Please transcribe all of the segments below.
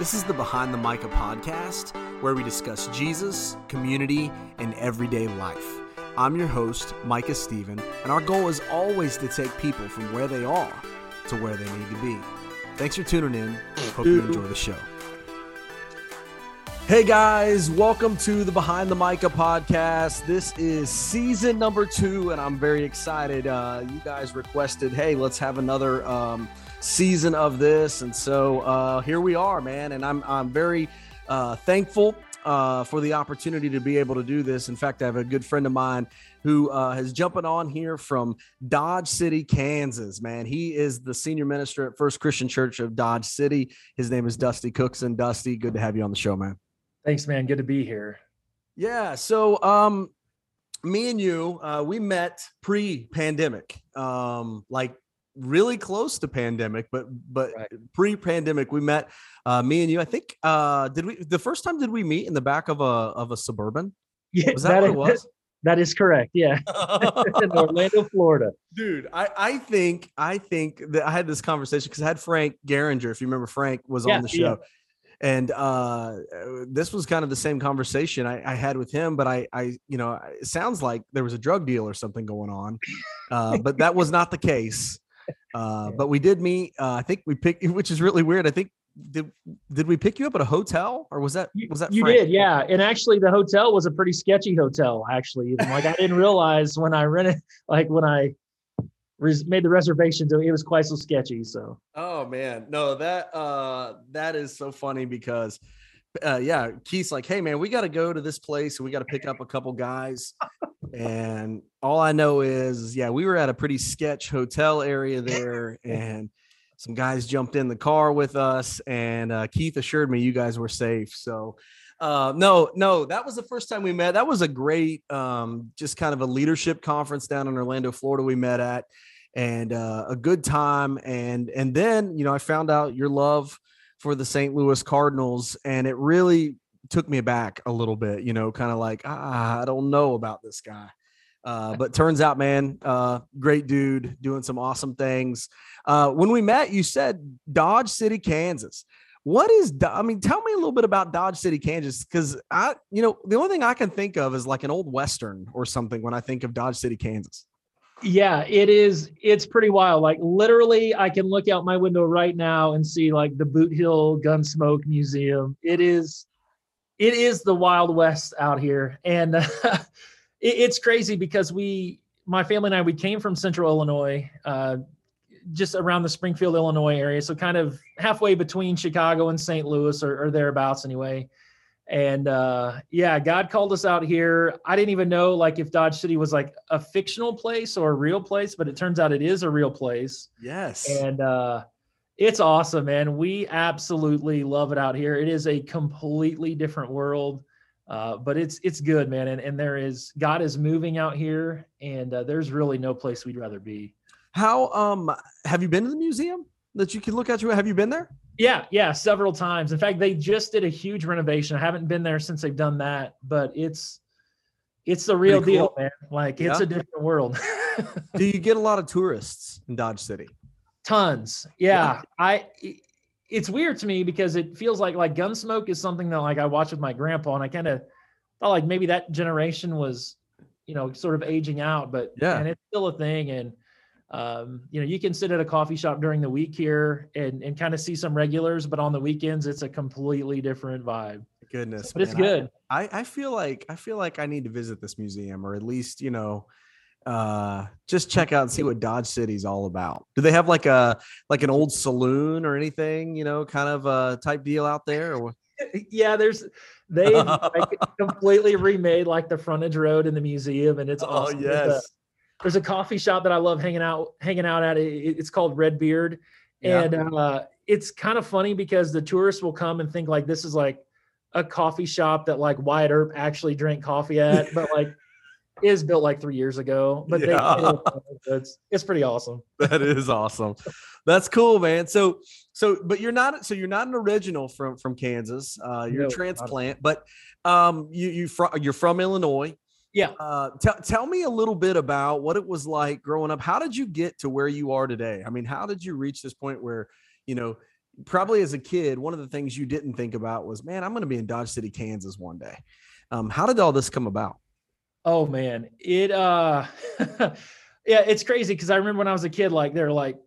This is the Behind the Micah podcast, where we discuss Jesus, community, and everyday life. I'm your host, Micah Stephen, and our goal is always to take people from where they are to where they need to be. Thanks for tuning in. Hope you enjoy the show. Hey guys, welcome to the Behind the Micah podcast. This is season number two, and I'm very excited. Uh, you guys requested, hey, let's have another um, season of this, and so uh, here we are, man. And I'm I'm very uh, thankful uh, for the opportunity to be able to do this. In fact, I have a good friend of mine who uh, is jumping on here from Dodge City, Kansas. Man, he is the senior minister at First Christian Church of Dodge City. His name is Dusty Cookson. Dusty, good to have you on the show, man. Thanks, man. Good to be here. Yeah. So, um, me and you, uh, we met pre-pandemic, um, like really close to pandemic, but but right. pre-pandemic we met. Uh, me and you, I think. Uh, did we the first time did we meet in the back of a of a suburban? Yeah, was that, that what it was? That is correct. Yeah, in Orlando, Florida. Dude, I I think I think that I had this conversation because I had Frank Garinger. If you remember, Frank was yeah, on the show. Yeah and uh, this was kind of the same conversation I, I, had with him but I, I you know it sounds like there was a drug deal or something going on uh, but that was not the case uh, but we did meet uh, i think we picked which is really weird i think did did we pick you up at a hotel or was that was that you Frank? did yeah and actually the hotel was a pretty sketchy hotel actually even like i didn't realize when i rented like when i res- made the reservation it was quite so sketchy so. Oh man no that uh that is so funny because uh yeah keith's like hey man we got to go to this place and we got to pick up a couple guys and all i know is yeah we were at a pretty sketch hotel area there and some guys jumped in the car with us and uh, keith assured me you guys were safe so uh, no, no, that was the first time we met. That was a great, um, just kind of a leadership conference down in Orlando, Florida. We met at, and uh, a good time. And and then you know I found out your love for the St. Louis Cardinals, and it really took me back a little bit. You know, kind of like ah, I don't know about this guy. Uh, but turns out, man, uh, great dude, doing some awesome things. Uh, when we met, you said Dodge City, Kansas. What is, I mean, tell me a little bit about Dodge City, Kansas, because I, you know, the only thing I can think of is like an old Western or something when I think of Dodge City, Kansas. Yeah, it is. It's pretty wild. Like literally, I can look out my window right now and see like the Boot Hill Gunsmoke Museum. It is, it is the Wild West out here, and uh, it, it's crazy because we, my family and I, we came from Central Illinois, uh, just around the Springfield, Illinois area, so kind of halfway between Chicago and St. Louis, or, or thereabouts, anyway. And uh, yeah god called us out here. I didn't even know like if dodge city was like a fictional place or a real place but it turns out it is a real place. Yes. And uh, it's awesome man we absolutely love it out here it is a completely different world uh, but it's it's good man and, and there is god is moving out here and uh, there's really no place we'd rather be how um have you been to the museum that you can look at you have you been there yeah, yeah, several times. In fact, they just did a huge renovation. I haven't been there since they've done that, but it's it's the real cool. deal, man. Like yeah. it's a different world. Do you get a lot of tourists in Dodge City? Tons. Yeah. yeah. I it's weird to me because it feels like like Gunsmoke is something that like I watch with my grandpa and I kind of thought like maybe that generation was, you know, sort of aging out, but yeah, and it's still a thing. And um, you know, you can sit at a coffee shop during the week here and, and kind of see some regulars, but on the weekends, it's a completely different vibe. Goodness, but man. it's good. I, I feel like I feel like I need to visit this museum, or at least you know, uh, just check out and see what Dodge City's all about. Do they have like a like an old saloon or anything? You know, kind of a type deal out there, or yeah, there's they like completely remade like the frontage road in the museum, and it's oh, awesome. Oh yes there's a coffee shop that I love hanging out hanging out at. It's called Red Beard, yeah. and uh, it's kind of funny because the tourists will come and think like this is like a coffee shop that like Wyatt Earp actually drank coffee at, but like is built like three years ago. But yeah. they, it's it's pretty awesome. That is awesome. That's cool, man. So so but you're not so you're not an original from from Kansas. Uh, you're no, a transplant, but um you you from you're from Illinois. Yeah. Uh, t- tell me a little bit about what it was like growing up. How did you get to where you are today? I mean, how did you reach this point where, you know, probably as a kid, one of the things you didn't think about was, man, I'm going to be in Dodge City, Kansas one day. Um, how did all this come about? Oh man, it uh, yeah, it's crazy because I remember when I was a kid, like they're like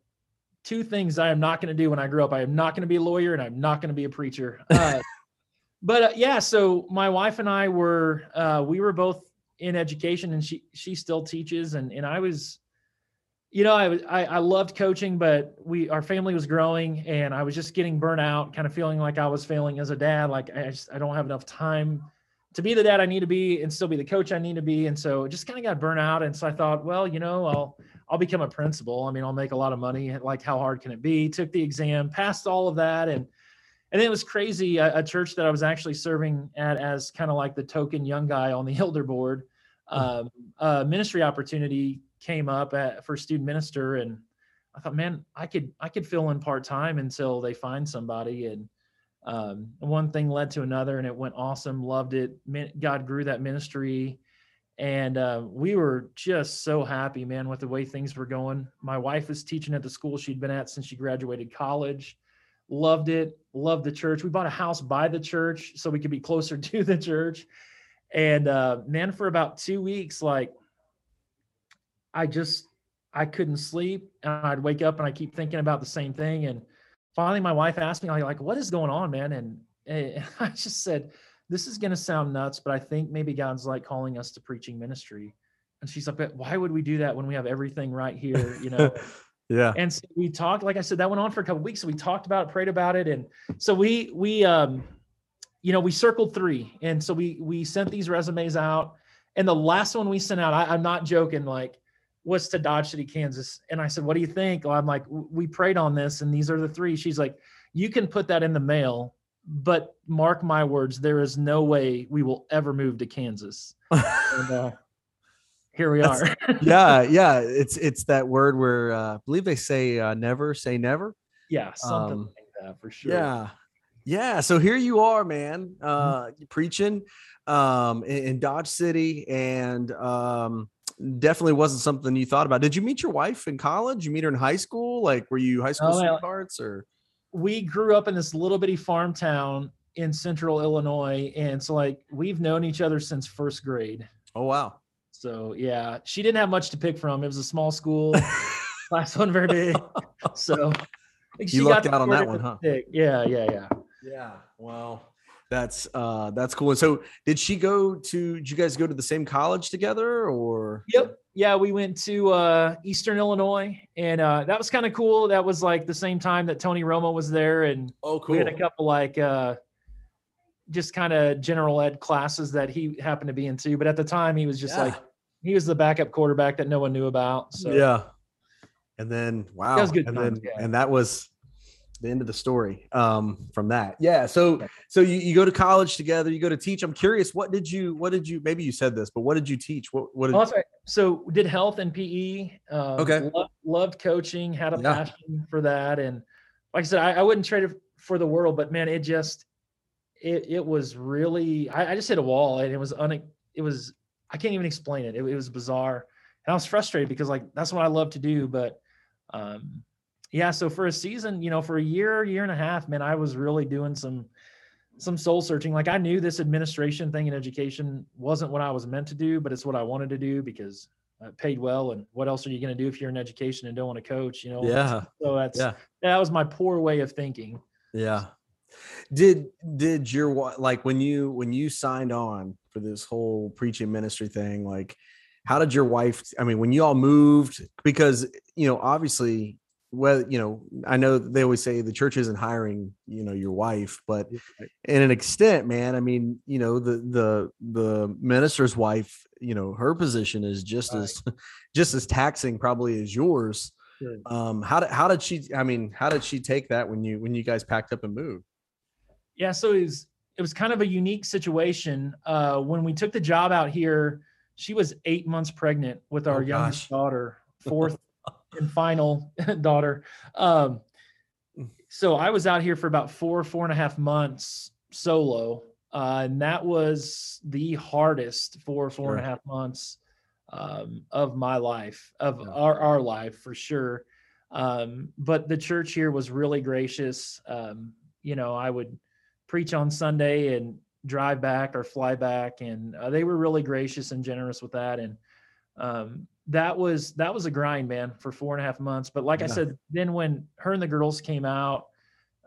two things I am not going to do when I grow up. I am not going to be a lawyer, and I'm not going to be a preacher. Uh, but uh, yeah, so my wife and I were uh, we were both in education, and she she still teaches, and and I was you know, I, I, I loved coaching, but we our family was growing, and I was just getting burnt out, kind of feeling like I was failing as a dad. Like I just I don't have enough time to be the dad I need to be and still be the coach I need to be. And so just kind of got burnt out. And so I thought, well, you know, I'll I'll become a principal. I mean, I'll make a lot of money. Like, how hard can it be? Took the exam, passed all of that, and and it was crazy. A, a church that I was actually serving at as kind of like the token young guy on the elder board, hmm. um, uh, ministry opportunity came up at, for student minister and I thought, man, I could I could fill in part time until they find somebody. And um, one thing led to another, and it went awesome. Loved it. God grew that ministry, and uh, we were just so happy, man, with the way things were going. My wife was teaching at the school she'd been at since she graduated college. Loved it. Loved the church. We bought a house by the church so we could be closer to the church. And uh, man, for about two weeks, like I just I couldn't sleep and I'd wake up and I keep thinking about the same thing. And finally my wife asked me, like, what is going on, man? And, and I just said, this is going to sound nuts, but I think maybe God's like calling us to preaching ministry. And she's like, why would we do that when we have everything right here? You know? yeah. And so we talked, like I said, that went on for a couple weeks. So we talked about it, prayed about it. And so we, we, um, you know, we circled three. And so we, we sent these resumes out and the last one we sent out, I, I'm not joking. Like was to Dodge City, Kansas. And I said, What do you think? I'm like, We prayed on this, and these are the three. She's like, You can put that in the mail, but mark my words, there is no way we will ever move to Kansas. and, uh, here we That's, are. yeah, yeah. It's it's that word where uh, I believe they say uh, never say never. Yeah, something um, like that for sure. Yeah. Yeah. So here you are, man, uh, mm-hmm. preaching um in, in Dodge City and um definitely wasn't something you thought about. Did you meet your wife in college? You meet her in high school? Like, were you high school oh, sweethearts or? We grew up in this little bitty farm town in central Illinois. And so, like, we've known each other since first grade. Oh, wow. So, yeah, she didn't have much to pick from. It was a small school, class one very big. So, she you lucked out on that one, huh? Pick. Yeah, yeah, yeah. Yeah. Well, that's uh that's cool. And so did she go to did you guys go to the same college together or Yep. Yeah, we went to uh Eastern Illinois and uh that was kind of cool. That was like the same time that Tony Romo was there and oh cool. we had a couple like uh just kind of general ed classes that he happened to be into. But at the time he was just yeah. like he was the backup quarterback that no one knew about. So yeah. And then wow. That was good and then yeah. and that was the end of the story um, from that. Yeah. So so you, you go to college together, you go to teach. I'm curious, what did you what did you maybe you said this, but what did you teach? What what did, oh, right. So did health and PE. Um, okay. Loved, loved, coaching, had a yeah. passion for that. And like I said, I, I, wouldn't trade it for the world, but man, it just it it was really I, I just hit a wall and it was un it was I can't even explain it. It, it was bizarre. And I was frustrated because like that's what I love to do, but um yeah, so for a season, you know, for a year, year and a half, man, I was really doing some some soul searching. Like I knew this administration thing in education wasn't what I was meant to do, but it's what I wanted to do because uh, it paid well. And what else are you going to do if you're in education and don't want to coach? You know. Yeah. So that's yeah. that was my poor way of thinking. Yeah. Did did your like when you when you signed on for this whole preaching ministry thing like how did your wife i mean when you all moved because you know obviously well, you know, I know they always say the church isn't hiring, you know, your wife, but in an extent, man, I mean, you know, the the the minister's wife, you know, her position is just right. as just as taxing probably as yours. Sure. Um, how did how did she? I mean, how did she take that when you when you guys packed up and moved? Yeah, so it was it was kind of a unique situation. Uh, when we took the job out here, she was eight months pregnant with our oh, youngest daughter, fourth and final daughter. Um, so I was out here for about four, four and a half months solo. Uh, and that was the hardest four, four sure. and a half months um, of my life, of yeah. our, our life for sure. Um, but the church here was really gracious. Um, you know, I would preach on Sunday and drive back or fly back, and uh, they were really gracious and generous with that. And um, that was that was a grind, man, for four and a half months. But like I said, then when her and the girls came out,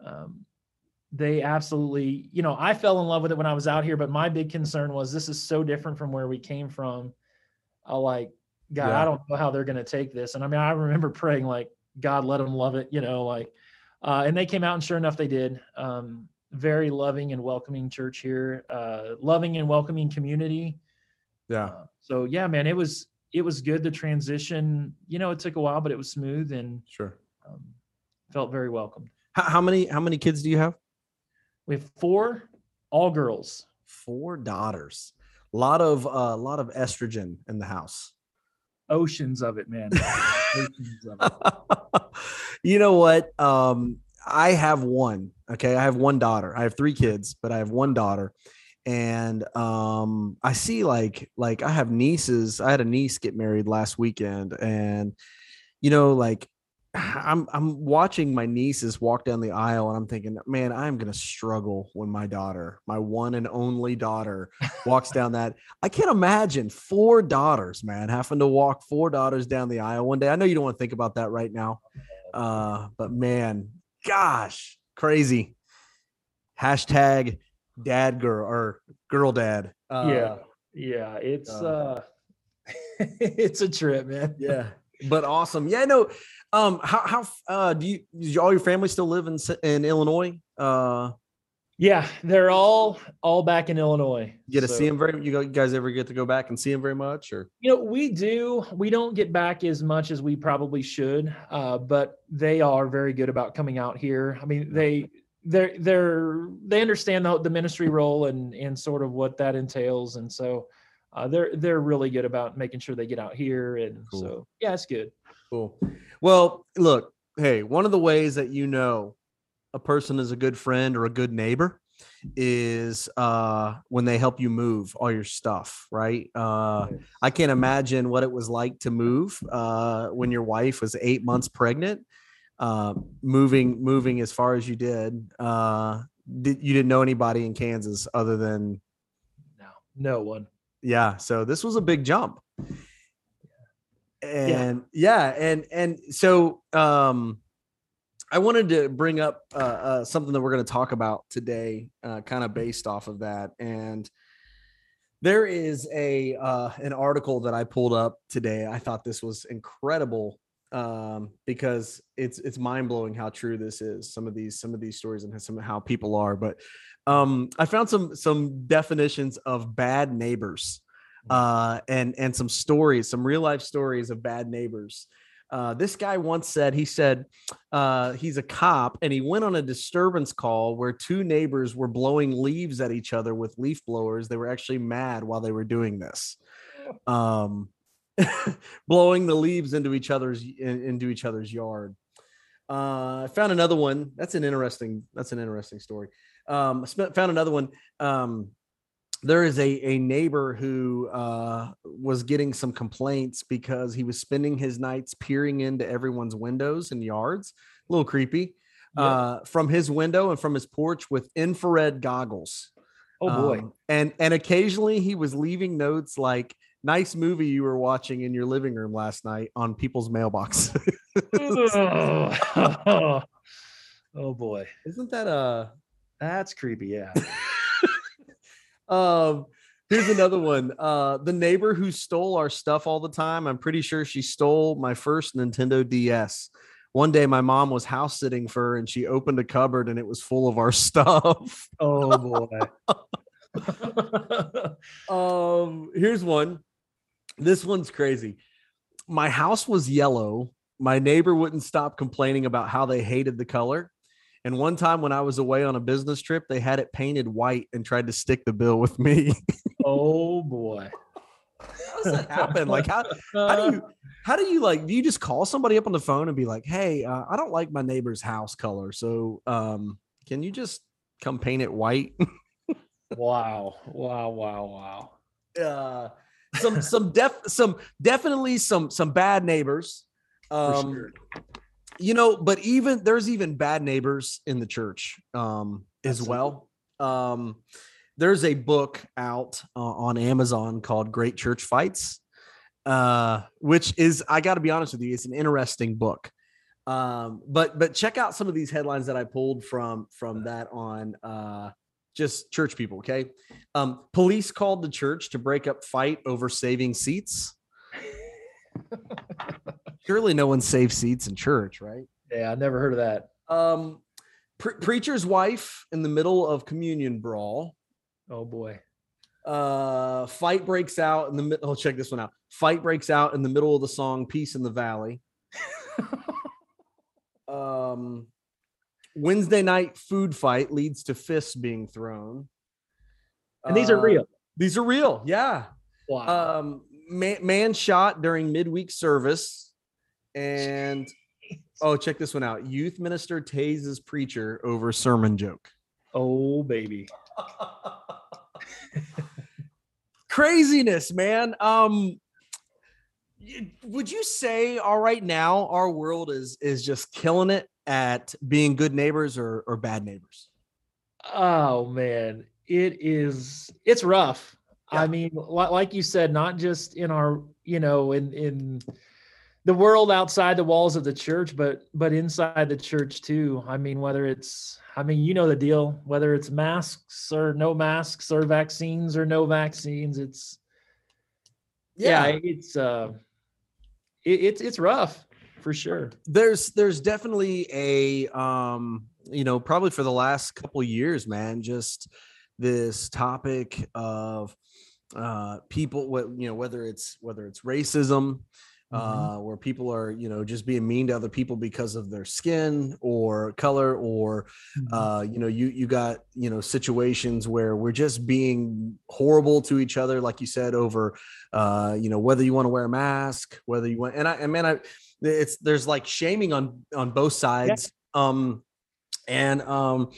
um, they absolutely, you know, I fell in love with it when I was out here. But my big concern was this is so different from where we came from. I like, God, Yeah. I don't know how they're going to take this. And I mean, I remember praying like, God, let them love it, you know, like, uh, and they came out and sure enough, they did. Um, very loving and welcoming church here, uh, loving and welcoming community. Yeah. Uh, so yeah, man, it was it was good. The transition, you know, it took a while, but it was smooth and Sure. um, felt very welcomed. How, how many how many kids do you have? We have four, all girls. Four daughters. A lot of a uh, lot of estrogen in the house. Oceans of it, man. Of it. you know what? Um, I have one. Okay, I have one daughter. I have three kids, but I have one daughter, and um, I see like like I have nieces. I had a niece get married last weekend, and you know, like I'm I'm watching my nieces walk down the aisle, and I'm thinking, man, I'm gonna struggle when my daughter, my one and only daughter, walks down that. I can't imagine four daughters, man, having to walk four daughters down the aisle one day. I know you don't want to think about that right now, uh, but man, gosh, crazy. Hashtag dad girl or girl dad. Uh, yeah, yeah. It's uh, uh, it's a trip, man. yeah, but awesome. Yeah, no. Um, how how uh do you does all your family still live in in Illinois? Uh, Yeah, they're all all back in Illinois. you get to So- see them very. You go- you guys ever get to go back and see them very much, or You know, we do. We don't get back as much as we probably should, uh, but they are very good about coming out here. I mean, they they're they're they understand the, the ministry role and and sort of what that entails, and so uh, they're they're really good about making sure they get out here, and Cool. so yeah, it's good. Cool. Well, look, hey, one of the ways that you know a person is a good friend or a good neighbor is uh when they help you move all your stuff, right? Uh I can't imagine what it was like to move uh when your wife was 8 months pregnant. Uh moving moving as far as you did. Uh did, you didn't know anybody in Kansas other than No, no one. yeah so this was a big jump. And yeah, and and so um i wanted to bring up uh, uh something that we're going to talk about today uh kind of based off of that. And there is a uh an article that i pulled up today. I thought this was incredible um because it's it's mind-blowing how true this is some of these some of these stories and some how people are but um i found some some definitions of bad neighbors uh, and and some stories, some real life stories of bad neighbors. Uh, this guy once said he said uh, he's a cop and he went on a disturbance call where two neighbors were blowing leaves at each other with leaf blowers. They were actually mad while they were doing this, um, blowing the leaves into each other's in- into each other's yard. Uh, I found another one. That's an interesting. That's an interesting story. Um, found another one. Um, there is a, a neighbor who uh, was getting some complaints because he was spending his nights peering into everyone's windows and yards. A little creepy. Yep. Uh, from his window and from his porch with infrared goggles. oh boy. Um, and and occasionally he was leaving notes like "nice movie you were watching in your living room last night" on people's mailbox. oh, oh boy, Isn't that uh that's creepy. Yeah. Um, here's another one. Uh, the neighbor who stole our stuff all the time. I'm pretty sure she stole my first Nintendo DS. One day, my mom was house sitting for her, and she opened a cupboard, and it was full of our stuff. Oh boy. um, here's one. This one's crazy. My house was yellow. My neighbor wouldn't stop complaining about how they hated the color. And one time when I was away on a business trip, they had it painted white and tried to stick the bill with me. oh boy. how does that happen? Like how how do you how do you like do you just call somebody up on the phone and be like, hey, uh, I don't like my neighbor's house color, so um, can you just come paint it white? Wow. Wow. Wow. Wow. uh, some some def some definitely some some bad neighbors. Um, sure. you know, but even there's even bad neighbors in the church um, as well. Um, there's a book out uh, on Amazon called Great Church Fights, uh, which is I got to be honest with you, it's an interesting book. Um, but but check out some of these headlines that I pulled from from that on uh, just church people. Okay, um, police called the church to break up fight over saving seats. Surely no one saves seats in church, right? Yeah, I never heard of that. Um, pre- preacher's wife in the middle of communion brawl. Oh boy. Uh, fight breaks out in the middle. Oh, check this one out. Fight breaks out in the middle of the song "Peace in the Valley." um, Wednesday night food fight leads to fists being thrown. And these are Uh, real. These are real. Yeah. Wow. Um, man, man shot during midweek service, and oh, check this one out. Youth minister tases preacher over sermon joke. oh baby. Craziness, man. Um, would you say all right now our world is is just killing it at being good neighbors or or bad neighbors? Oh man, it is. It's rough. I mean, like you said, not just in our, you know, in in the world outside the walls of the church, but but inside the church too. I mean, whether it's, I mean, you know the deal. Whether it's masks or no masks, or vaccines or no vaccines, it's yeah, it's uh, it, it's it's rough for sure. there's there's definitely a um you know probably for the last couple years man just this topic of uh people what you know whether it's whether it's racism uh where people are you know just being mean to other people because of their skin or color or uh you know you you got you know situations where we're just being horrible to each other like you said over uh you know whether you want to wear a mask whether you want and i and man i it's there's like shaming on on both sides um and um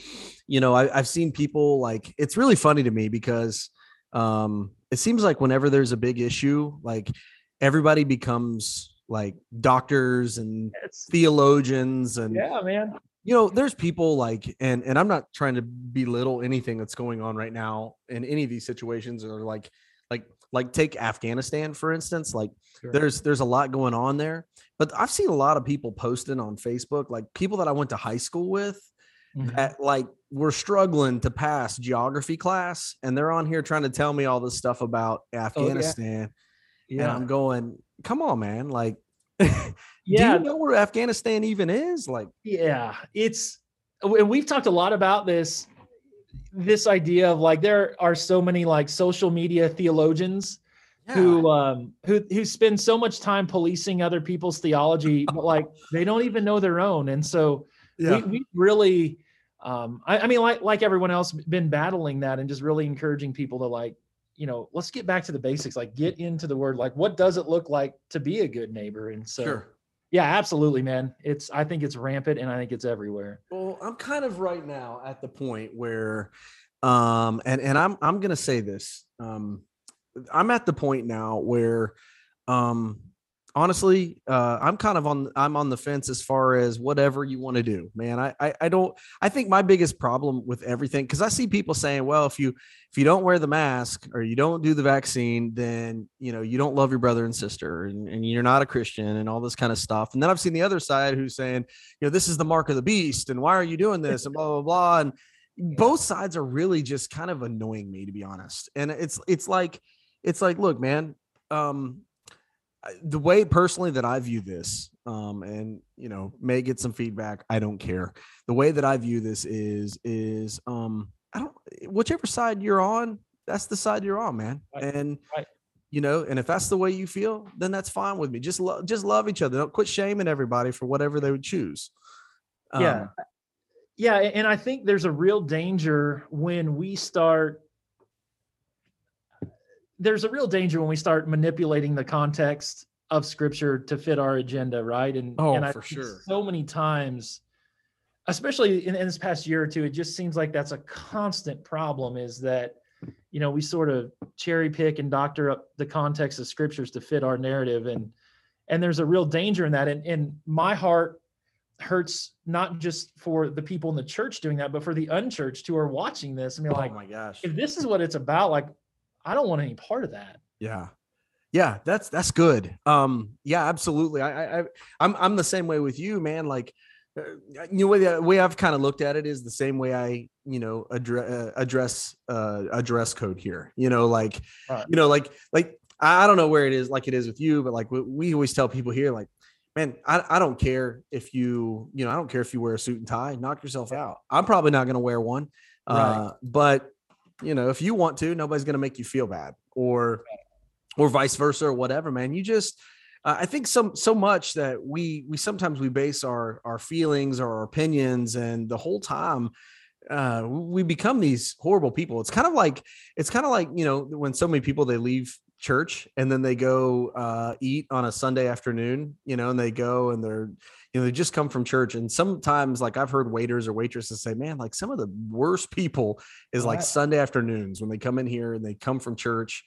you know I, i've seen people like it's really funny to me because um it seems like whenever there's a big issue like everybody becomes like doctors and It's, theologians and yeah, man. you know there's people like and and i'm not trying to belittle anything that's going on right now in any of these situations or like like like take afghanistan for instance like Sure. there's there's a lot going on there but i've seen a lot of people posting on facebook like people that i went to high school with Mhm. that like were struggling to pass geography class and they're on here trying to tell me all this stuff about afghanistan and i'm going come on man like yeah, do you know where afghanistan even is like Yeah, it's and we've talked a lot about this this idea of like there are so many like social media theologians who um who who spend so much time policing other people's theology but like they don't even know their own. And so yeah. we, we really um I, I mean like like everyone else been battling that and just really encouraging people to like you know let's get back to the basics like get into the word. Like what does it look like to be a good neighbor? And so sure yeah absolutely man it's i think it's rampant and i think it's everywhere Well, I'm kind of right now at the point where, um, and and I'm I'm gonna say this. Um, I'm at the point now where, um, honestly, uh, I'm kind of on I'm on the fence as far as whatever you want to do, man. I, I I don't. I think my biggest problem with everything because I see people saying, well, if you if you don't wear the mask or you don't do the vaccine, then you know you don't love your brother and sister, and, and you're not a Christian, and all this kind of stuff. And then I've seen the other side who's saying, you know, this is the mark of the beast, and why are you doing this, and blah blah blah. And both sides are really just kind of annoying me, to be honest. And it's it's like it's like, look, man, um, the way personally that I view this, um, and you know, may get some feedback. I don't care. The way that I view this is is um, I don't whichever side you're on, that's the side you're on, man. Right, And right. you know, and if that's the way you feel, then that's fine with me. Just love, just love each other. Don't quit shaming everybody for whatever they would choose. Yeah. Um, yeah a- and i think there's a real danger when we start there's a real danger when we start manipulating the context of scripture to fit our agenda right and Oh, and I for sure. so many times especially in, in this past year or two it just seems like that's a constant problem is that you know we sort of cherry pick and doctor up the context of scriptures to fit our narrative and and there's a real danger in that and in my heart hurts not just for the people in the church doing that, but for the unchurched who are watching this. I mean, oh like, oh my gosh. if this is what it's about, like, I don't want any part of that. Yeah. Yeah, that's that's good. Um, yeah, absolutely. I, I, I'm I'm the same way with you, man. Like, uh, you know, the way I've kind of looked at it is the same way I, you know, address uh, address uh, a dress code here. You know, like, Right. you know, like like I don't know where it is, like it is with you, but like we, we always tell people here, like, man, I, I don't care if you, you know, I don't care if you wear a suit and tie, knock yourself out. I'm probably not going to wear one, Right. uh, but you know, if you want to, nobody's going to make you feel bad, or or vice versa, or whatever, man. You just uh, I think some so much that we we sometimes we base our our feelings or our opinions, and the whole time uh, we become these horrible people. It's kind of like it's kind of like you know when so many people they leave church and then they go uh, eat on a Sunday afternoon, you know, and they go and they're you know they just come from church, and sometimes like I've heard waiters or waitresses say, man, like some of the worst people is like Right. Sunday afternoons when they come in here and they come from church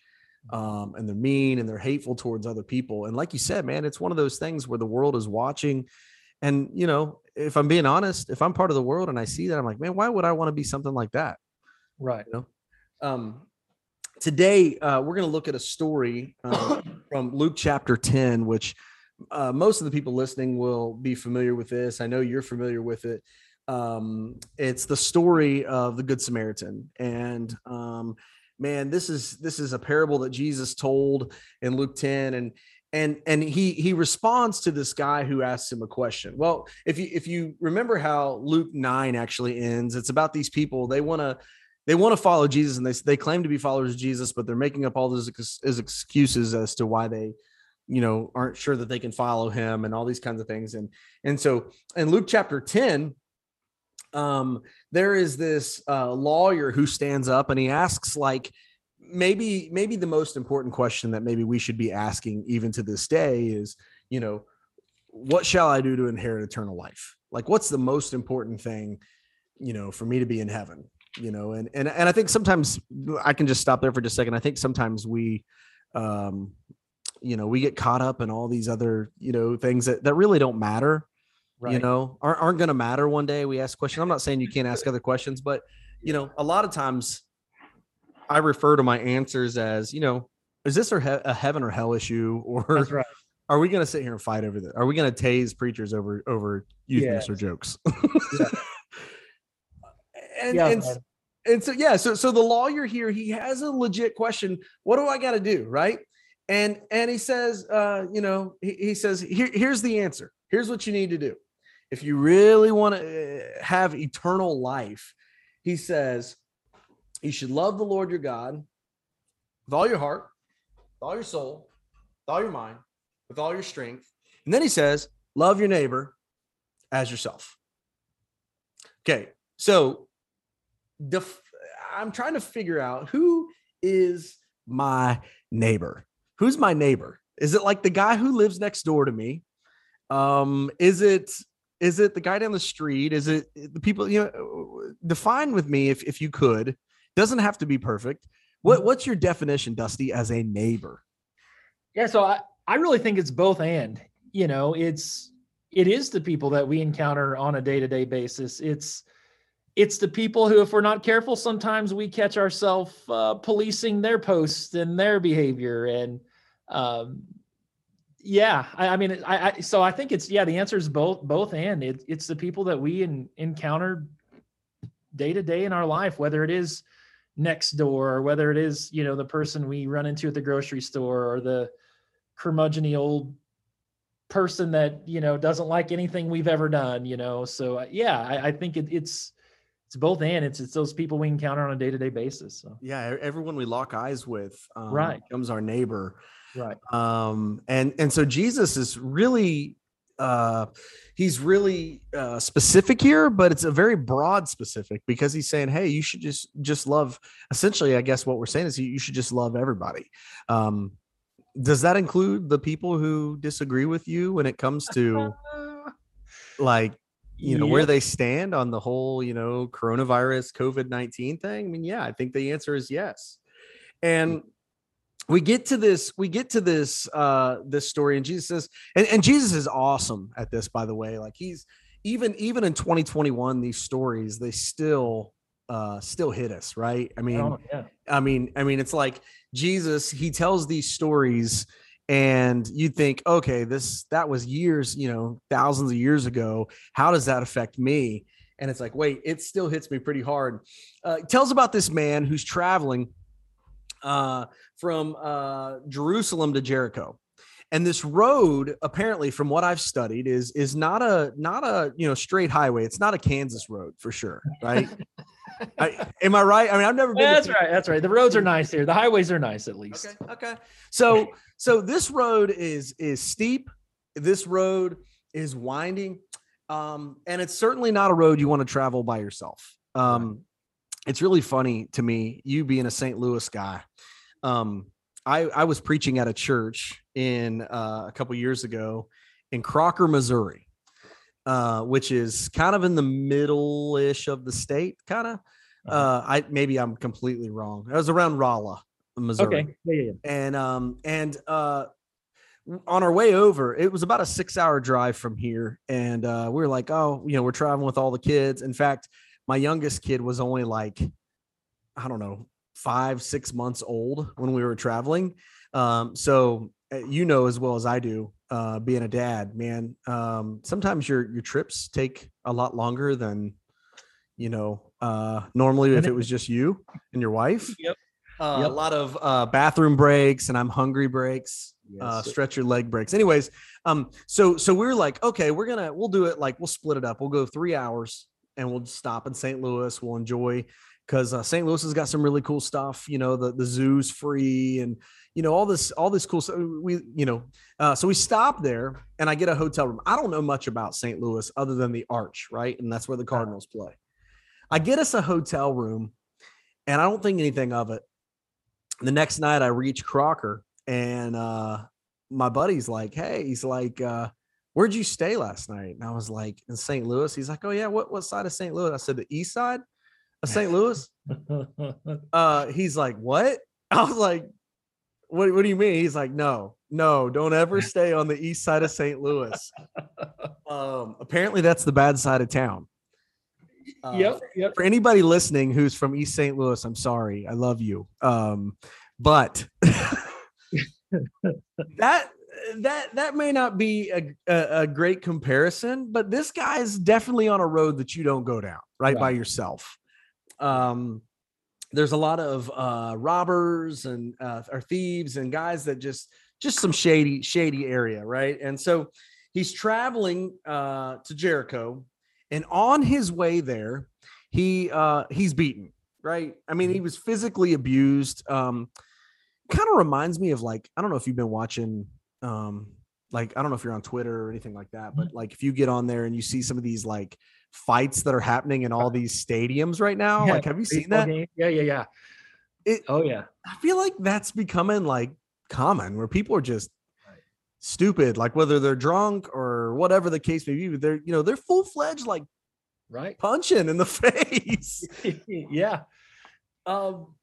um, and they're mean and they're hateful towards other people. And like you said, man, it's one of those things where the world is watching. And you know, if I'm being honest, if I'm part of the world and I see that, I'm like, man, why would I want to be something like that? Right. Um, today, uh, we're going to look at a story uh, from Luke chapter 10, which uh, most of the people listening will be familiar with this. I know you're familiar with it. Um, it's the story of the Good Samaritan, and um, man, this is this is a parable that Jesus told in Luke 10, and and and he he responds to this guy who asks him a question. Well, if you if you remember how Luke 9 actually ends, it's about these people they want to they want to follow Jesus and they they claim to be followers of Jesus, but they're making up all those ex- excuses as to why they you know aren't sure that they can follow him and all these kinds of things. And and so in Luke chapter 10 um there is this uh lawyer who stands up and he asks like maybe maybe the most important question that maybe we should be asking even to this day is you know what shall i do to inherit eternal life? Like what's the most important thing you know for me to be in heaven you know and and, and i think sometimes i can just stop there for just a second i think sometimes we um you know we get caught up in all these other you know things that, that really don't matter Right. you know aren't, aren't going to matter one day we ask questions i'm not saying you can't ask other questions but you know a lot of times i refer to my answers as you know is this a, he- a heaven or hell issue or That's right. are we going to sit here and fight over this are we going to tase preachers over over youth or jokes Yeah. and, Yeah, and and so yeah so so the lawyer here he has a legit question what do i got to do? Right? And and he says uh you know he, he says here, here's the answer. Here's what you need to do. If you really want to have eternal life he says you should love the lord your god with all your heart with all your soul with all your mind with all your strength. And then he says love your neighbor as yourself. Okay so def- I'm trying to figure out who is my neighbor. Who's my neighbor? Is it like the guy who lives next door to me? Um, is it is it the guy down the street? Is it the people? You know, define with me if if you could. Doesn't have to be perfect. What what's your definition, Dusty, as a neighbor? Yeah, so I, I really think it's both and. You know, it's it is the people that we encounter on a day-to-day basis. It's it's the people who, if we're not careful, sometimes we catch ourselves uh, policing their posts and their behavior. And um, yeah, I, I mean, I, I so I think it's yeah. The answer is both both and. It, it's the people that we in, encounter day to day in our life, whether it is next door or whether it is you know the person we run into at the grocery store or the curmudgeony old person that you know doesn't like anything we've ever done you know so uh, yeah i, I think it, it's it's both and it's it's those people we encounter on a day-to-day basis so Yeah, everyone we lock eyes with um, Right. becomes our neighbor. right um and and so jesus is really uh he's really uh specific here but it's a very broad specific because he's saying hey you should just just love essentially i guess what we're saying is you you should just love everybody um does that include the people who disagree with you when it comes to like you know where they stand on the whole you know coronavirus covid-19 thing i mean yeah i think the answer is yes. And we get to this we get to this uh this story and jesus says and, and jesus is awesome at this by the way like he's even even in 2021 these stories they still uh still hit us right? I mean Oh, yeah. I mean, I mean, it's like Jesus, he tells these stories and you'd think, okay, this that was years, you know, thousands of years ago. How does that affect me? And it's like, wait, it still hits me pretty hard. Uh, tells about this man who's traveling uh, from uh, Jerusalem to Jericho. And this road, apparently, from what I've studied, is is not a not a you know straight highway. It's not a Kansas road for sure, right? I, am I right? I mean, I've never been. Yeah, that's right. That's right. The roads are nice here. The highways are nice at least. Okay. Okay. So so this road is is steep. This road is winding. Um, and it's certainly not a road you want to travel by yourself. Um, it's really funny to me, you being a St. Louis guy. Um, I, I was preaching at a church in uh, a couple years ago in Crocker, Missouri, uh, which is kind of in the middle-ish of the state, kind of. Uh-huh. Uh, I maybe I'm completely wrong. I was around Rolla, Missouri Okay. Yeah, yeah, yeah. and um and uh on our way over it was about a six hour drive from here and uh we were like oh you know we're traveling with all the kids in fact my youngest kid was only like i don't know five six months old when we were traveling um so uh, you know as well as i do uh being a dad man um sometimes your your trips take a lot longer than you know uh normally if it it- was just you and your wife Yep. uh, Yep. a lot of uh, bathroom breaks and I'm hungry breaks, uh, stretch your leg breaks. Anyways, um, so so we are like, okay, we're gonna we'll do it like we'll split it up. We'll go three hours and we'll stop in St. Louis. We'll enjoy because uh, St. Louis has got some really cool stuff. You know, the the zoo's free and you know all this all this cool stuff. We you know, uh, so we stop there and I get a hotel room. I don't know much about St. Louis other than the Arch, right? And that's where the Cardinals play. I get us a hotel room, and I don't think anything of it the next night I reach Crocker and uh my buddy's like, Hey, he's like, uh, where'd you stay last night? And I was like, in St. Louis. He's like, Oh yeah, what what side of St. Louis? I said, the east side of St. Louis. Uh he's like, What? I was like, What what do you mean? He's like, No, no, don't ever stay on the east side of St. Louis. Um, apparently that's the bad side of town. Uh, yep. Yep. for anybody listening who's from East St. Louis, I'm sorry. I love you. Um, but that that that may not be a, a, a great comparison, but this guy is definitely on a road that you don't go down right, by yourself. Um, there's a lot of uh, robbers and uh, or thieves and guys that just just some shady shady area, right? And so he's traveling uh, to Jericho, and on his way there, he uh, he's beaten, right? I mean, he was physically abused. Um, kind of reminds me of like I don't know if you've been watching um like I don't know if you're on Twitter or anything like that, but like if you get on there and you see some of these like fights that are happening in all these stadiums right now, Yeah, like have you seen that? game. Yeah. Yeah. Yeah. It- oh yeah. I feel like that's becoming like common where people are just Right. stupid, like whether they're drunk or whatever the case may be, but they're you know they're full fledged like Right. punching in the face. yeah. um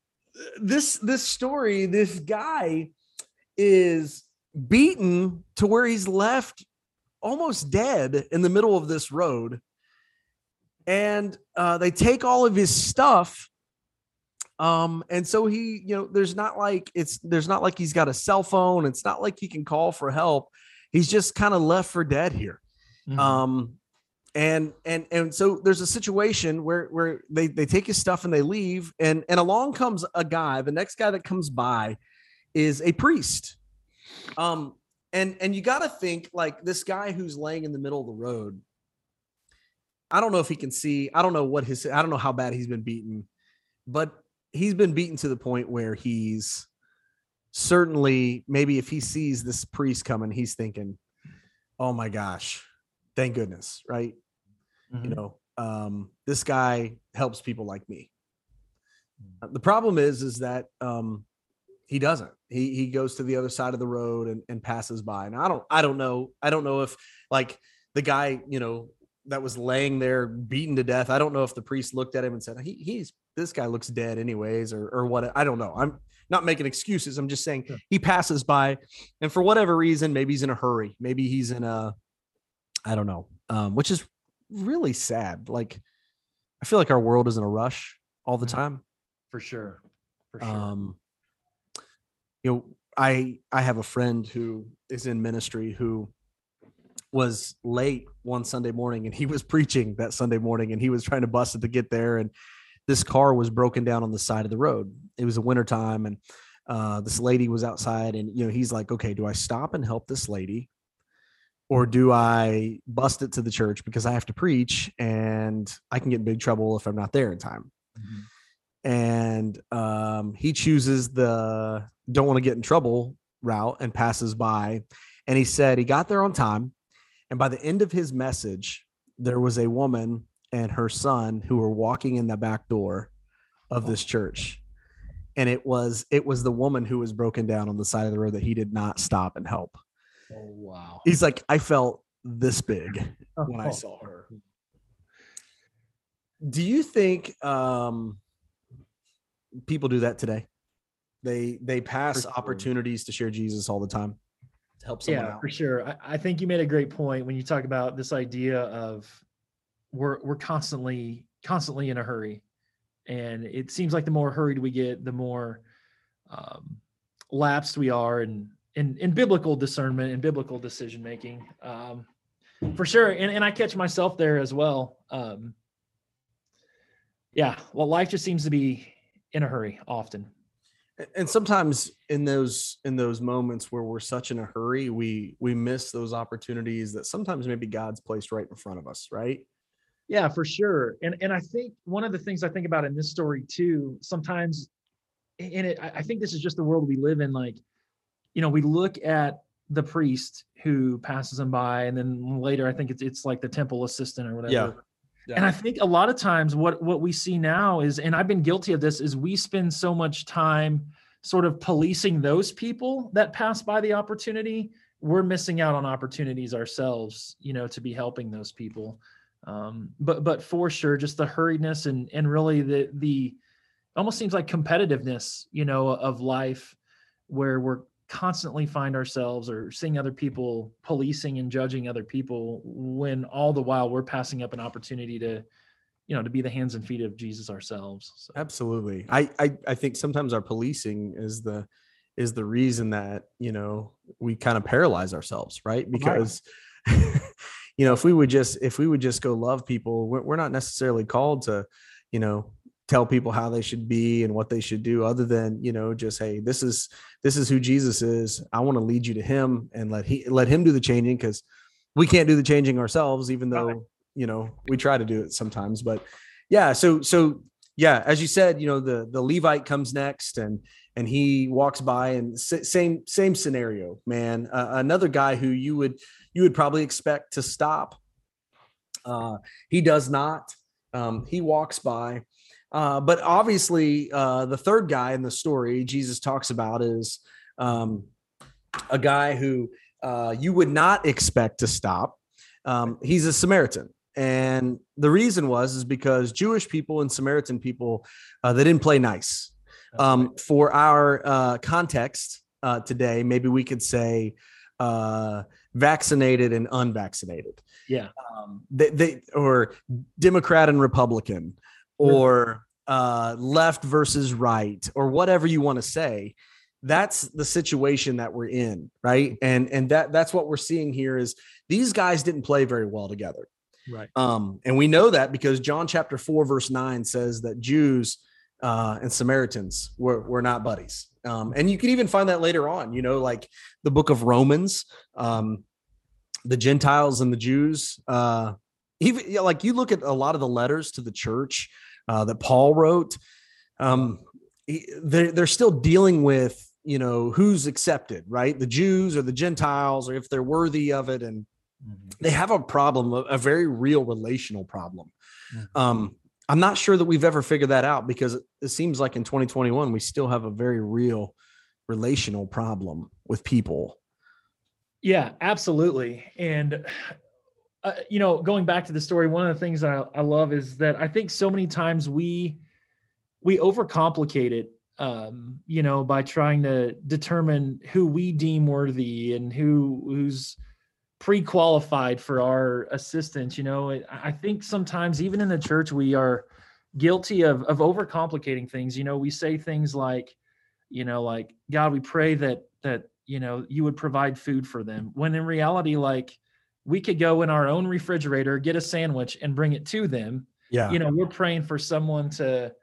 this this story this guy is beaten to where he's left almost dead in the middle of this road and uh they take all of his stuff um and so he you know there's not like it's there's not like he's got a cell phone it's not like he can call for help he's just kind of left for dead here Mhm. um and and and so there's a situation where where they they take his stuff and they leave and and along comes a guy the next guy that comes by is a priest um and and you got to think like this guy who's laying in the middle of the road i don't know if he can see i don't know what his i don't know how bad he's been beaten but he's been beaten to the point where he's certainly maybe if he sees this priest coming he's thinking oh my gosh thank goodness right? You Mhm. know um this guy helps people like me. Uh, the problem is is that um he doesn't. He he goes to the other side of the road and, and passes by and i don't i don't know i don't know if like the guy you know that was laying there beaten to death i don't know if the priest looked at him and said he, he's this guy looks dead anyways or or what i don't know i'm not making excuses i'm just saying he passes by and for whatever reason maybe he's in a hurry maybe he's in a i don't know um which is really sad. Like I feel like our world is in a rush all the Mhm. time. for sure. For sure. Um, you know, I I have a friend who is in ministry who was late one Sunday morning and he was preaching that Sunday morning and he was trying to bust it to get there and this car was broken down on the side of the road. It was a winter time and uh, this lady was outside and you know he's like, okay, do I stop and help this lady, or do I bust it to the church because I have to preach and I can get in big trouble if I'm not there in time Mhm. and um, he chooses the don't want to get in trouble route and passes by. And he said he got there on time. And by the end of his message, there was a woman and her son who were walking in the back door of this church. And it was it was the woman who was broken down on the side of the road that he did not stop and help. Oh wow. He's like, I felt this big when I saw her. Do you think um, people do that today? They they pass sure. opportunities to share Jesus all the time to help someone yeah, out. for sure. I, I think you made a great point when you talk about this idea of we're we're constantly constantly in a hurry, and it seems like the more hurried we get, the more um, lapsed we are in, in in biblical discernment and biblical decision making. Um, for sure, and and I catch myself there as well. Um, yeah, well, life just seems to be in a hurry often. And sometimes in those in those moments where we're such in a hurry, we we miss those opportunities that sometimes maybe God's placed right in front of us, right? Yeah, for sure. And and I think one of the things I think about in this story too, sometimes and it I I think this is just the world we live in, like, you know, we look at the priest who passes him by, and then later I think it's it's like the temple assistant or whatever. And I think a lot of times what what we see now is, and I've been guilty of this, is we spend so much time sort of policing those people that pass by the opportunity. We're missing out on opportunities ourselves, you know, to be helping those people. Um, but but for sure, just the hurriedness and and really the the almost seems like competitiveness, you know, of life, where we're constantly find ourselves or seeing other people policing and judging other people when all the while we're passing up an opportunity to you know to be the hands and feet of jesus ourselves so Absolutely. I, I I think sometimes our policing is the is the reason that you know we kind of paralyze ourselves, right? Oh, because you know if we would just if we would just go love people, we're, we're not necessarily called to you know tell people how they should be and what they should do other than you know just hey this is this is who jesus is. I want to lead you to him and let he let him do the changing because we can't do the changing ourselves even though you know we try to do it sometimes. But yeah so so yeah as you said you know the the levite comes next and and he walks by and same same scenario man. Uh, another guy who you would you would probably expect to stop uh he does not. Um he walks by uh but obviously uh the third guy in the story jesus talks about is um a guy who uh you would not expect to stop. Um he's a samaritan. And the reason was is because jewish people and samaritan people uh, they didn't play nice. Um, for our uh, context uh, today, maybe we could say uh, vaccinated and unvaccinated. yeah. Um, they, they or Democrat and Republican, or uh, left versus right, or whatever you want to say. That's the situation that we're in, right? And and that that's what we're seeing here is these guys didn't play very well together. right Um, and we know that because John chapter 4, verse 9 says that Jews uh, and Samaritans were, were not buddies. Um, and you can even find that later on, you know, like the book of Romans, um, the Gentiles and the Jews. Uh, even like you look at a lot of the letters to the church uh, that Paul wrote, um, they're, they're still dealing with, you know, who's accepted, right? The Jews or the Gentiles, or if they're worthy of it. And they have a problem, a, very real relational problem. Mhm. Um, I'm not sure that we've ever figured that out because it seems like in 2021 we still have a very real relational problem with people. Yeah, absolutely. And uh, you know, going back to the story, one of the things I, I love is that I think so many times we we overcomplicate it. Um, you know, by trying to determine who we deem worthy and who who's pre-qualified for our assistance. You know, I think sometimes even in the church we are guilty of of overcomplicating things. You know, we say things like, you know, like God, we pray that that you know you would provide food for them. When in reality, like we could go in our own refrigerator, get a sandwich, and bring it to them. Yeah. You know, we're praying for someone to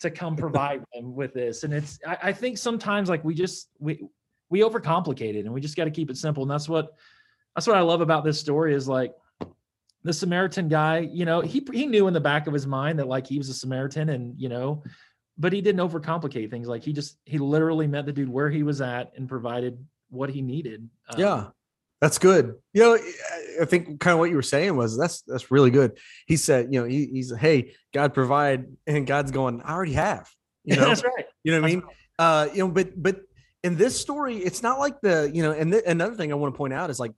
to come provide them with this, and it's I, I think sometimes like we just we we overcomplicate it, and we just got to keep it simple, and that's what that's what I love about this story is like the Samaritan guy, you know, he he knew in the back of his mind that like he was a Samaritan and you know, but he didn't overcomplicate things. Like he just he literally met the dude where he was at and provided what he needed. Um, Yeah. That's good. You know, I- think kind of what you were saying was that's that's really good. He said, you know, he, he's hey, God provide, and God's going, I already have. You know, that's right. you know what I mean? Uh, you know, but but in this story, it's not like the you know, and th- another thing I want to point out is like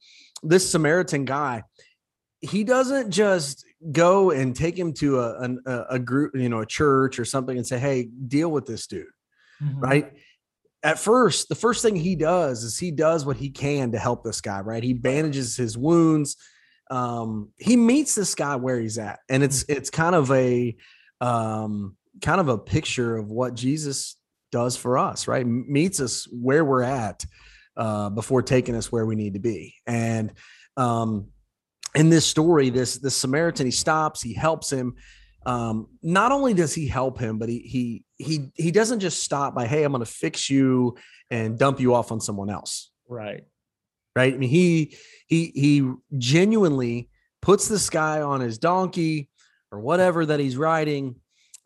this Samaritan guy, he doesn't just go and take him to a a, a group, you know, a church or something, and say, hey, deal with this dude Mhm. right? At first, the first thing he does is he does what he can to help this guy, right? He bandages his wounds. Um, he meets this guy where he's at, and it's it's kind of a um kind of a picture of what Jesus does for us, right? Meets us where we're at uh before taking us where we need to be. And um in this story, this this Samaritan, he stops, he helps him, um, not only does he help him, but he he he he doesn't just stop by, hey, I'm going to fix you and dump you off on someone else, Right. right? I mean, he he he genuinely puts this guy on his donkey or whatever that he's riding,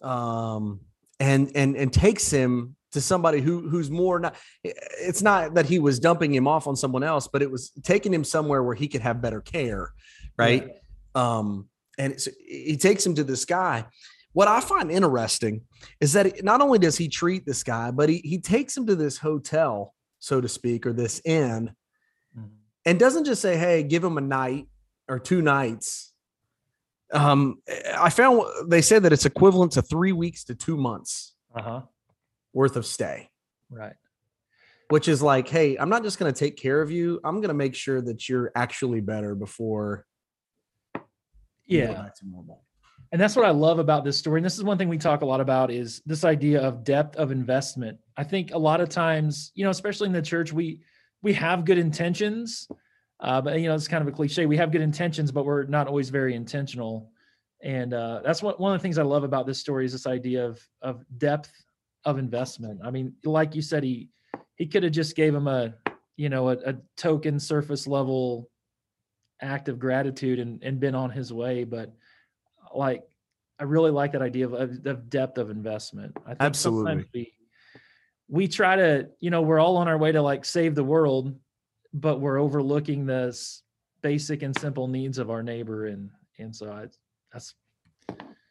um, and and and takes him to somebody who who's more not. It's not that he was dumping him off on someone else, but it was taking him somewhere where he could have better care, right? um and it's, he takes him to this guy what i find interesting is that not only does he treat this guy but he, he takes him to this hotel so to speak or this inn Mhm. and doesn't just say hey give him a night or two nights um i found they said that it's equivalent to three weeks to two months Uh-huh. worth of stay Right. which is like hey i'm not just going to take care of you i'm going to make sure that you're actually better before you go Yeah. back to normal. And that's what i love about this story and this is one thing we talk a lot about is this idea of depth of investment. I think a lot of times you know especially in the church we we have good intentions uh, but you know it's kind of a cliche we have good intentions but we're not always very intentional. And uh, that's what one of the things i love about this story is this idea of of depth of investment. I mean like you said he he could have just gave him a you know a, a token surface level act of gratitude and, and been on his way but like I really like that idea of, of, of depth of investment. I think Absolutely. we we try to, you know, we're all on our way to like save the world, but we're overlooking this basic and simple needs of our neighbor, and and so I, that's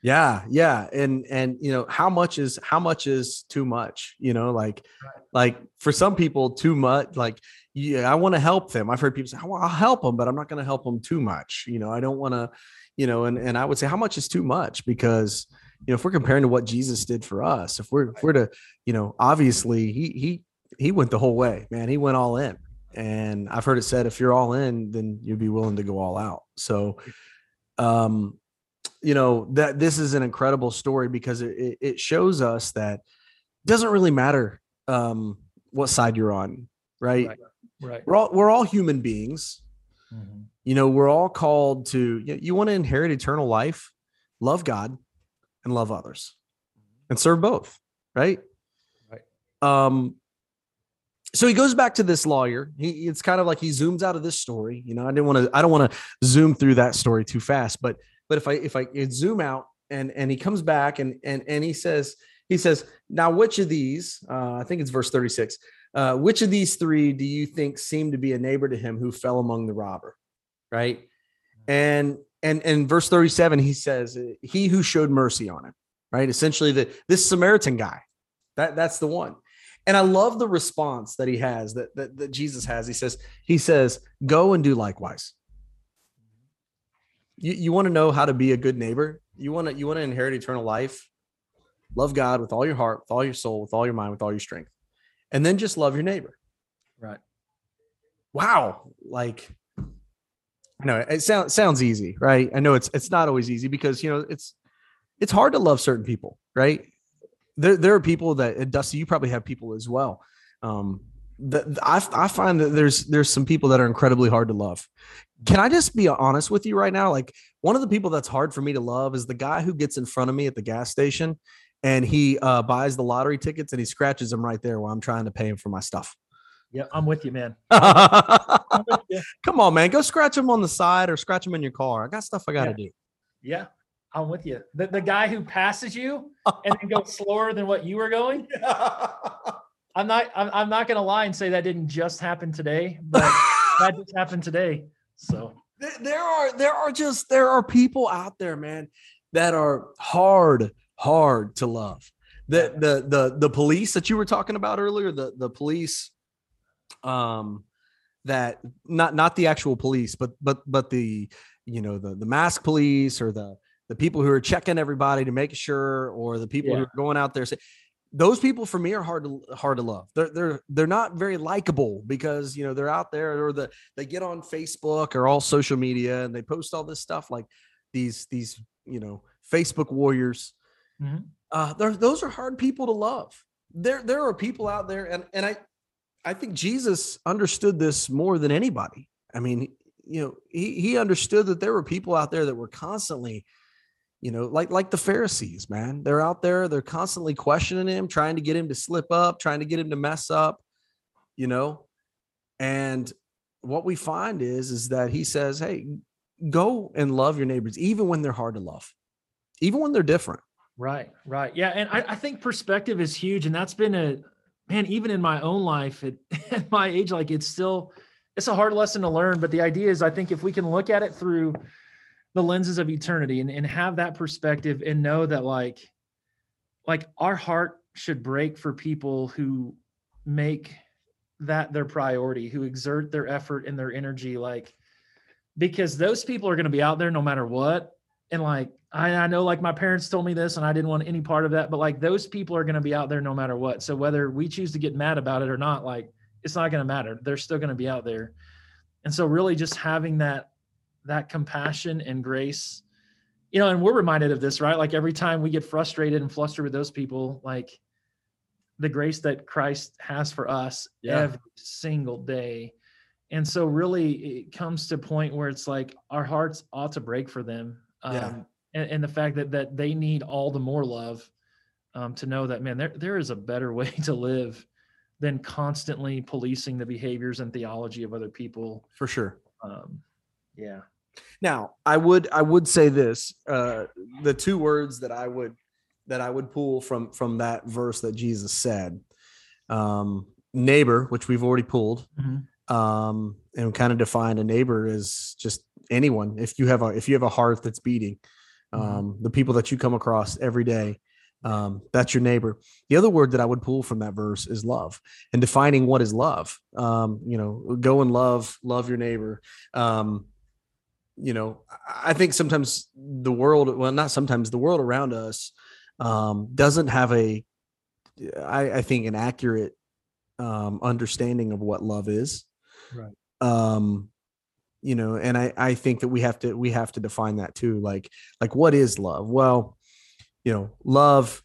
Yeah, yeah, and and you know how much is how much is too much? You know, like Right. like for some people, too much. Like, yeah, I want to help them. I've heard people say, "Oh, "I'll help them," but I'm not going to help them too much. You know, I don't want to, you know, and and I would say, how much is too much? Because you know, if we're comparing to what Jesus did for us, if we're if we're to, you know, obviously he he he went the whole way, man. He went all in, and I've heard it said, if you're all in, then you'd be willing to go all out. So, um you know that this is an incredible story because it, it- it shows us that it doesn't really matter um what side you're on right, Right. Right. we're all we're all human beings Mhm. you know we're all called to you, you want to inherit eternal life love god and love others and serve both right Right. um so he goes back to this lawyer he it's kind of like he zooms out of this story you know i didn't want to i don't want to zoom through that story too fast but but if i if i zoom out and and he comes back and and and he says he says now which of these uh, i think it's verse 36 uh, which of these three do you think seemed to be a neighbor to him who fell among the robber? Right? And and and verse 37 he says he who showed mercy on him. Right? Essentially the this samaritan guy. That that's the one. And i love the response that he has that that, that jesus has. He says he says go and do likewise. You, you want to know how to be a good neighbor? You want to you want to inherit eternal life love god with all your heart with all your soul with all your mind with all your strength and then just love your neighbor Right. wow like I know it sounds sounds easy, right? I know it's it's not always easy because you know it's it's hard to love certain people, right? There there are people that Dusty, you probably have people as well. Um, that I I find that there's there's some people that are incredibly hard to love. Can I just be honest with you right now? Like one of the people that's hard for me to love is the guy who gets in front of me at the gas station and he uh, buys the lottery tickets and he scratches them right there while I'm trying to pay him for my stuff. Yeah, I'm with you, man. with you. Come on, man. Go scratch them on the side or scratch them in your car. I got stuff I got to yeah. do. Yeah, I'm with you. The, the guy who passes you and then goes slower than what you were going. I'm not. I'm, I'm not gonna lie and say that didn't just happen today, but that just happened today. So there are there are just there are people out there, man, that are hard hard to love. The the the the police that you were talking about earlier, the the police um that not not the actual police but but but the you know the the mask police or the the people who are checking everybody to make sure or the people yeah. who are going out there say those people for me are hard to hard to love. They're they're they're not very likable because you know they're out there or the they get on Facebook or all social media and they post all this stuff like these these you know Facebook warriors. Mm-hmm. Uh, those are hard people to love. There there are people out there and and I I think Jesus understood this more than anybody. I mean, you know, he he understood that there were people out there that were constantly, you know, like like the Pharisees, man. They're out there, they're constantly questioning him, trying to get him to slip up, trying to get him to mess up, you know. And what we find is is that he says, "Hey, go and love your neighbors even when they're hard to love. Even when they're different." Right, right. Yeah, and I, I think perspective is huge and that's been a man, even in my own life at, at my age, like it's still, it's a hard lesson to learn. But the idea is, I think if we can look at it through the lenses of eternity and, and have that perspective and know that like, like our heart should break for people who make that their priority, who exert their effort and their energy, like, because those people are going to be out there no matter what. And like, I, I know like my parents told me this and I didn't want any part of that, but like those people are going to be out there no matter what. So whether we choose to get mad about it or not, like it's not going to matter. They're still going to be out there. And so really just having that, that compassion and grace, you know, and we're reminded of this, right? Like every time we get frustrated and flustered with those people, like the grace that Christ has for us yeah. every single day. And so really it comes to a point where it's like our hearts ought to break for them. Um, yeah and, and the fact that that they need all the more love um, to know that man there there is a better way to live than constantly policing the behaviors and theology of other people for sure um, yeah now i would i would say this uh, the two words that i would that i would pull from from that verse that jesus said um, neighbor which we've already pulled mm-hmm. um, and kind of defined a neighbor as just anyone if you have a if you have a heart that's beating. Um, the people that you come across every day. Um, that's your neighbor. The other word that I would pull from that verse is love and defining what is love. Um, you know, go and love, love your neighbor. Um, you know, I think sometimes the world, well, not sometimes the world around us um, doesn't have a, I, I think, an accurate um, understanding of what love is. Right. Um, you know and i i think that we have to we have to define that too like like what is love? Well you know love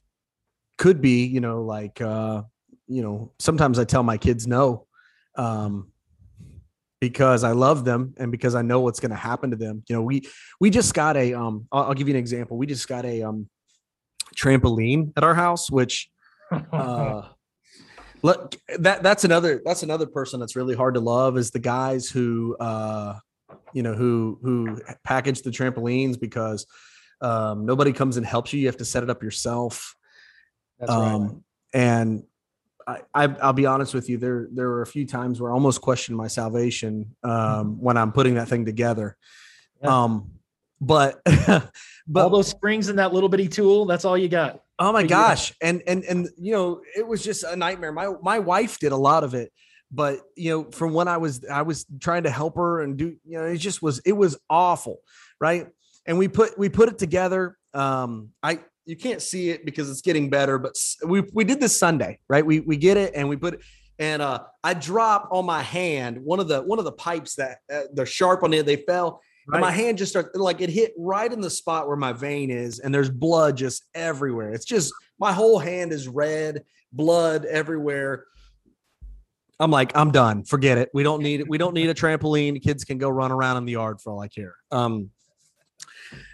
could be you know like uh you know sometimes i tell my kids no um because i love them and because i know what's going to happen to them. You know we we just got a um I'll, I'll give you an example. We just got a um trampoline at our house which uh look that that's another that's another person that's really hard to love is the guys who uh you know who who package the trampolines because um, nobody comes and helps you you have to set it up yourself that's um, right. and I, I will be honest with you there there were a few times where I almost questioned my salvation um, mm-hmm. when I'm putting that thing together yeah. um but but all those springs and that little bitty tool that's all you got Oh my gosh. And and and you know, it was just a nightmare. My my wife did a lot of it, but you know, from when I was I was trying to help her and do, you know, it just was it was awful, right? And we put we put it together. Um I you can't see it because it's getting better, but we we did this Sunday, right? We we get it and we put and uh, I drop on my hand one of the one of the pipes that uh, they're sharp on it. They fell, and my hand just started like it hit right in the spot where my vein is, and there's blood just everywhere. It's just my whole hand is red, blood everywhere. I'm like, I'm done. Forget it. We don't need it. We don't need a trampoline. Kids can go run around in the yard for all I care. Um,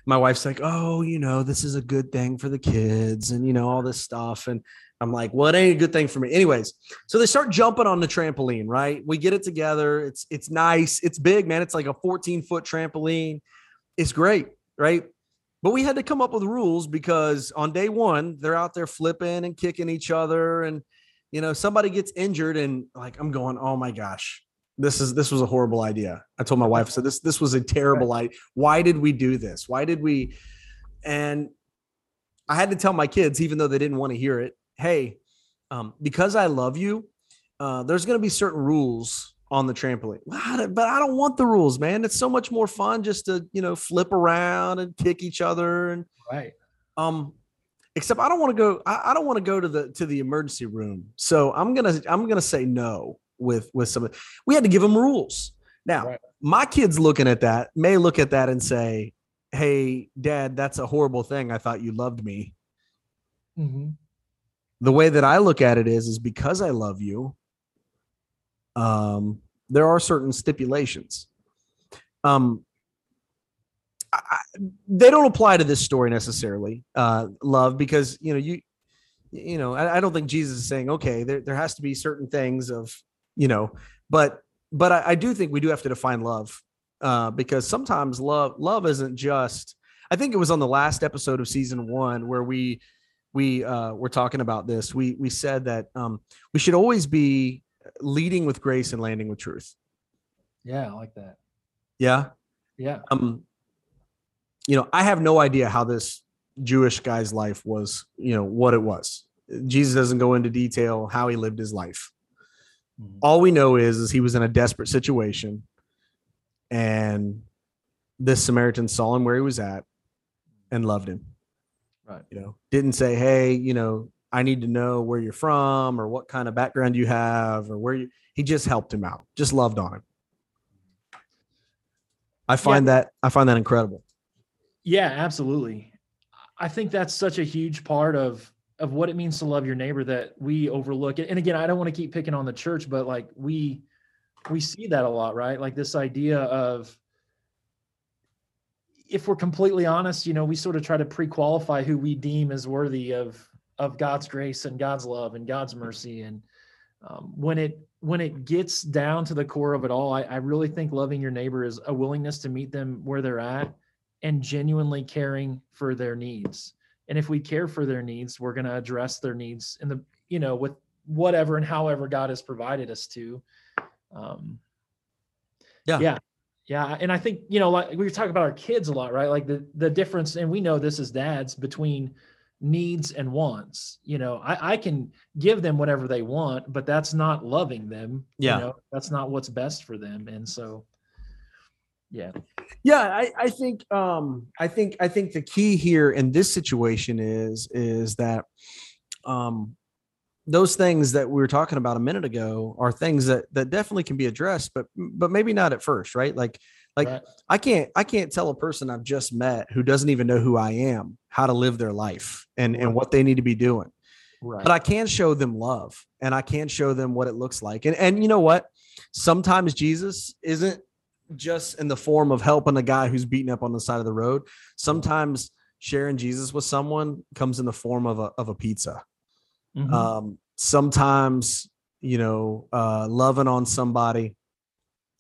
my wife's like, oh, you know, this is a good thing for the kids, and you know all this stuff, and I'm like, well, it ain't a good thing for me. Anyways, so they start jumping on the trampoline, right? We get it together. It's it's nice. It's big, man. It's like a 14 foot trampoline. It's great, right? But we had to come up with rules because on day one, they're out there flipping and kicking each other. And you know, somebody gets injured, and like I'm going, oh my gosh, this is this was a horrible idea. I told my wife, I said, this this was a terrible idea. Why did we do this? Why did we? And I had to tell my kids, even though they didn't want to hear it, hey, um, because I love you, uh, there's going to be certain rules on the trampoline. But I don't want the rules, man. It's so much more fun just to you know flip around and kick each other and right. Um, except I don't want to go. I, I don't want to go to the to the emergency room. So I'm gonna I'm gonna say no with with some. We had to give them rules. Now right. my kids looking at that may look at that and say, "Hey, Dad, that's a horrible thing. I thought you loved me." Mm-hmm the way that I look at it is, is because I love you, um, there are certain stipulations. Um, I, they don't apply to this story necessarily, uh, love, because you know you, you know, I, I, don't think Jesus is saying, okay, there there has to be certain things of, you know, but but I, I do think we do have to define love, uh, because sometimes love love isn't just. I think it was on the last episode of season one where we we uh, were talking about this, we we said that um, we should always be leading with grace and landing with truth. Yeah, I like that. Yeah. Yeah. Um, you know, I have no idea how this Jewish guy's life was, you know, what it was. Jesus doesn't go into detail how he lived his life. Mm-hmm. All we know is, is he was in a desperate situation and this Samaritan saw him where he was at and loved him. Right. You know, didn't say, hey, you know, I need to know where you're from or what kind of background you have or where you. He just helped him out, just loved on him. I find yeah. that I find that incredible. Yeah, absolutely. I think that's such a huge part of of what it means to love your neighbor that we overlook it. And again, I don't want to keep picking on the church, but like we we see that a lot, right? Like this idea of if we're completely honest, you know, we sort of try to pre-qualify who we deem as worthy of of God's grace and God's love and God's mercy. And um, when it when it gets down to the core of it all, I, I really think loving your neighbor is a willingness to meet them where they're at and genuinely caring for their needs. And if we care for their needs, we're going to address their needs in the you know with whatever and however God has provided us to. Um, yeah, yeah, yeah, and I think you know, like we talk about our kids a lot, right? Like the the difference, and we know this as dads between needs and wants. You know, I, I can give them whatever they want, but that's not loving them. Yeah, you know, that's not what's best for them, and so, yeah, yeah. I I think um I think I think the key here in this situation is is that um those things that we were talking about a minute ago are things that that definitely can be addressed but but maybe not at first right? Like like right. i can't i can't tell a person i've just met who doesn't even know who i am how to live their life and right. and what they need to be doing. Right. but i can show them love and i can show them what it looks like. And and you know what? Sometimes jesus isn't just in the form of helping a guy who's beaten up on the side of the road. Sometimes sharing jesus with someone comes in the form of a of a pizza Mm-hmm. Um, sometimes, you know, uh, loving on somebody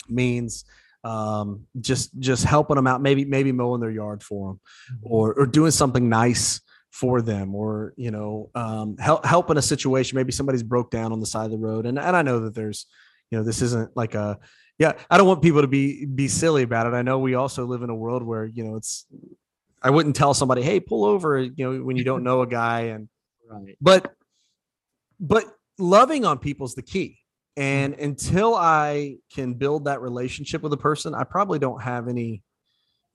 means um, just just helping them out. Maybe maybe mowing their yard for them, mm-hmm. or or doing something nice for them, or you know, um, help helping a situation. Maybe somebody's broke down on the side of the road, and and I know that there's, you know, this isn't like a yeah. I don't want people to be be silly about it. I know we also live in a world where you know it's. I wouldn't tell somebody, "Hey, pull over," you know, when you don't know a guy, and right. But but loving on people is the key. Mm-hmm. And until I can build that relationship with a person, I probably don't have any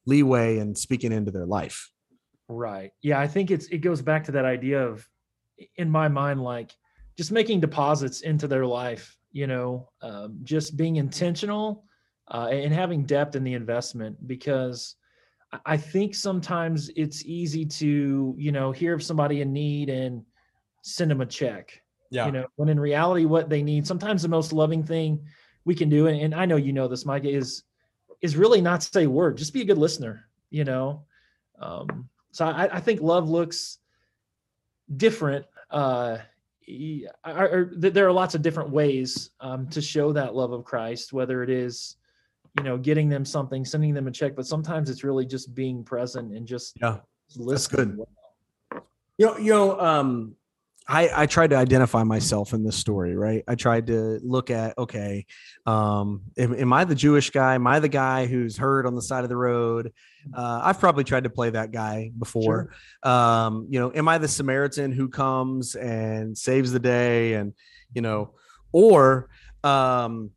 leeway in speaking into their life. Right. Yeah, I think it's it goes back to that idea of in my mind like just making deposits into their life. You know, um, just being intentional uh, and having depth in the investment because I think sometimes it's easy to, you know, hear of somebody in need and send them a check. Yeah. You know, when in reality, what they need, sometimes the most loving thing we can do, and, and I know you know this, Mike, is is really not say a word. Just be a good listener. You know, um, so I, I think love looks different. Uh, I, I, there are lots of different ways um, to show that love of Christ, whether it is you know, getting them something, sending them a check, but sometimes it's really just being present and just yeah, listening. That's good. You know, you know, um, I, I tried to identify myself in this story, right? I tried to look at, okay, um, am, am, I the Jewish guy? Am I the guy who's heard on the side of the road? Uh, I've probably tried to play that guy before. Sure. Um, you know, am I the Samaritan who comes and saves the day? And, you know, or, um,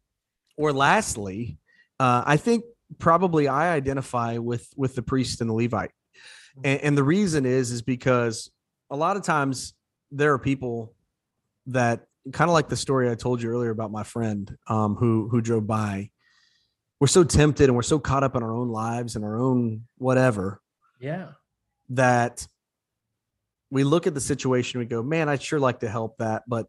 or lastly, uh, I think probably I identify with with the priest and the Levite, mm-hmm. and, and the reason is is because a lot of times there are people that kind of like the story I told you earlier about my friend um, who who drove by. We're so tempted and we're so caught up in our own lives and our own whatever. Yeah. That we look at the situation, we go, man, I'd sure like to help that, but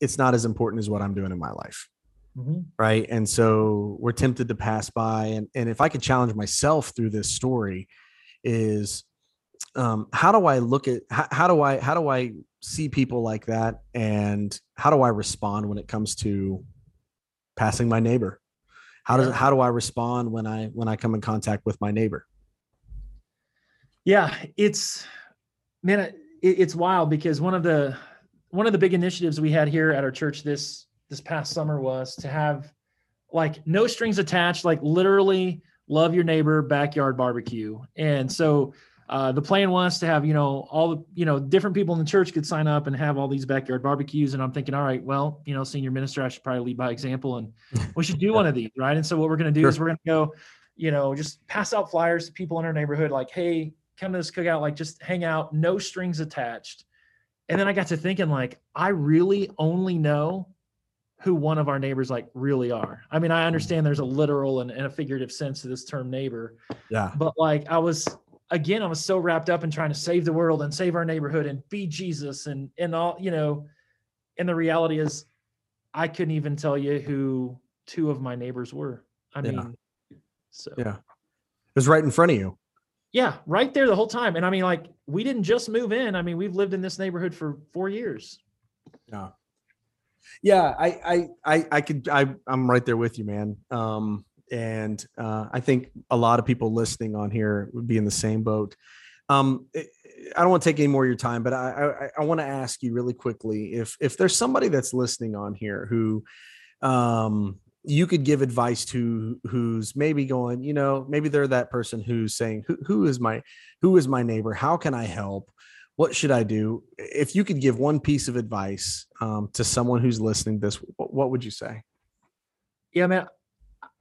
it's not as important as what I'm doing in my life. Mm-hmm. Right. And so we're tempted to pass by. And, and if I could challenge myself through this story, is um, how do I look at how, how do I how do I see people like that and how do I respond when it comes to passing my neighbor? How does how do I respond when I when I come in contact with my neighbor? Yeah, it's man, it, it's wild because one of the one of the big initiatives we had here at our church this this past summer was to have like no strings attached, like literally love your neighbor backyard barbecue. And so uh, the plan was to have, you know, all the, you know, different people in the church could sign up and have all these backyard barbecues. And I'm thinking, all right, well, you know, senior minister, I should probably lead by example and we should do one of these. Right. And so what we're going to do sure. is we're going to go, you know, just pass out flyers to people in our neighborhood, like, Hey, come to this cookout, like just hang out, no strings attached. And then I got to thinking like, I really only know who one of our neighbors like really are. I mean, I understand there's a literal and, and, a figurative sense to this term neighbor. Yeah. But like I was again, I was so wrapped up in trying to save the world and save our neighborhood and be Jesus and and all, you know, and the reality is I couldn't even tell you who two of my neighbors were. I yeah. mean, so yeah. It was right in front of you. Yeah, right there the whole time. And I mean, like, we didn't just move in. I mean, we've lived in this neighborhood for four years. Yeah yeah, I, I, I, I could, I, I'm right there with you, man. Um, and uh, I think a lot of people listening on here would be in the same boat. Um, I don't want to take any more of your time, but I, I, I want to ask you really quickly if if there's somebody that's listening on here who um, you could give advice to who's maybe going, you know, maybe they're that person who's saying, who, who is my who is my neighbor? How can I help? what should I do? If you could give one piece of advice um, to someone who's listening to this, what, what would you say? Yeah, man,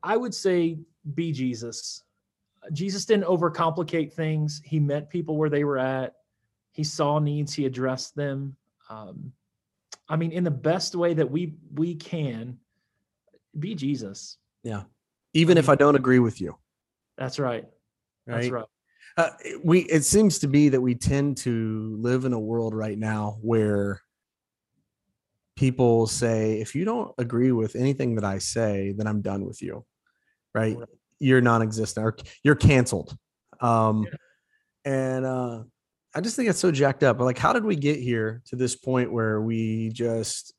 I would say be Jesus. Jesus didn't overcomplicate things. He met people where they were at. He saw needs. He addressed them. Um, I mean, in the best way that we we can, be Jesus. Yeah, even if I don't agree with you. That's right. right? That's right. Uh, we it seems to be that we tend to live in a world right now where people say if you don't agree with anything that i say then i'm done with you right? You're non-existent or you're canceled. Um and uh i just think it's so jacked up like how did we get here to this point where we just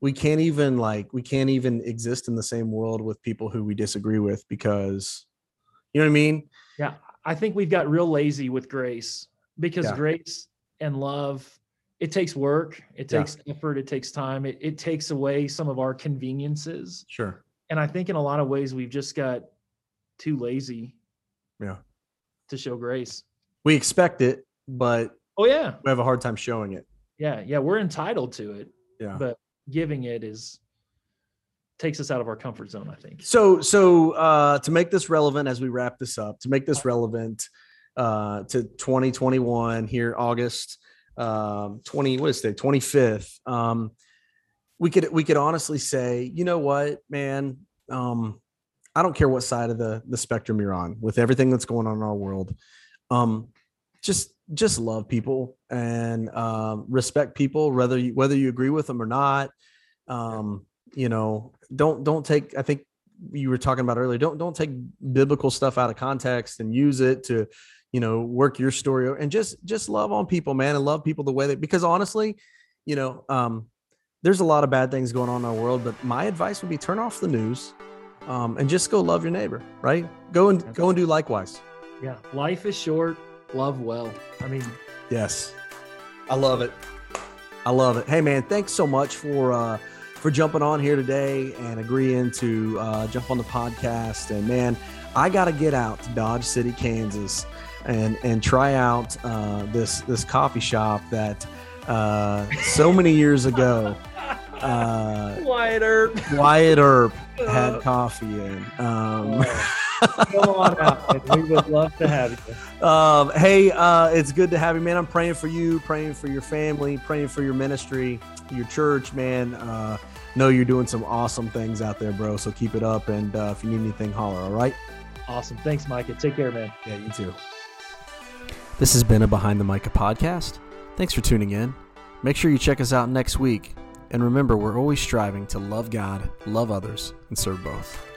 we can't even like we can't even exist in the same world with people who we disagree with because you know what i mean? Yeah I think we've got real lazy with grace because yeah. grace and love, it takes work, it takes yeah. effort, it takes time, it, it takes away some of our conveniences. Sure. And I think in a lot of ways we've just got too lazy. Yeah. To show grace. We expect it, but oh yeah. We have a hard time showing it. Yeah. Yeah. We're entitled to it. Yeah. But giving it is takes us out of our comfort zone i think so so uh to make this relevant as we wrap this up to make this relevant uh to 2021 here august um, 20 what is it 25th um, we could we could honestly say you know what man um, i don't care what side of the the spectrum you're on with everything that's going on in our world um, just just love people and um, respect people whether you whether you agree with them or not um, you know don't don't take i think you were talking about earlier don't don't take biblical stuff out of context and use it to you know work your story and just just love on people man and love people the way that because honestly you know um there's a lot of bad things going on in our world but my advice would be turn off the news um, and just go love your neighbor right? Go and go and do likewise. Yeah life is short love well. I mean yes. I love it. I love it. Hey man thanks so much for uh for jumping on here today and agreeing to uh, jump on the podcast. And man, I got to get out to Dodge City, Kansas, and and try out uh, this this coffee shop that uh, so many years ago. Uh, Wyatt Earp. Wyatt Earp had coffee in. Um, Come on out. We would love to have you. Um, hey, uh, it's good to have you, man. I'm praying for you, praying for your family, praying for your ministry, your church, man. Uh, know you're doing some awesome things out there, bro. So keep it up. And uh, if you need anything, holler. All right. Awesome. Thanks, Micah. Take care, man. Yeah, you too. This has been a Behind the Micah podcast. Thanks for tuning in. Make sure you check us out next week. And remember, we're always striving to love God, love others, and serve both.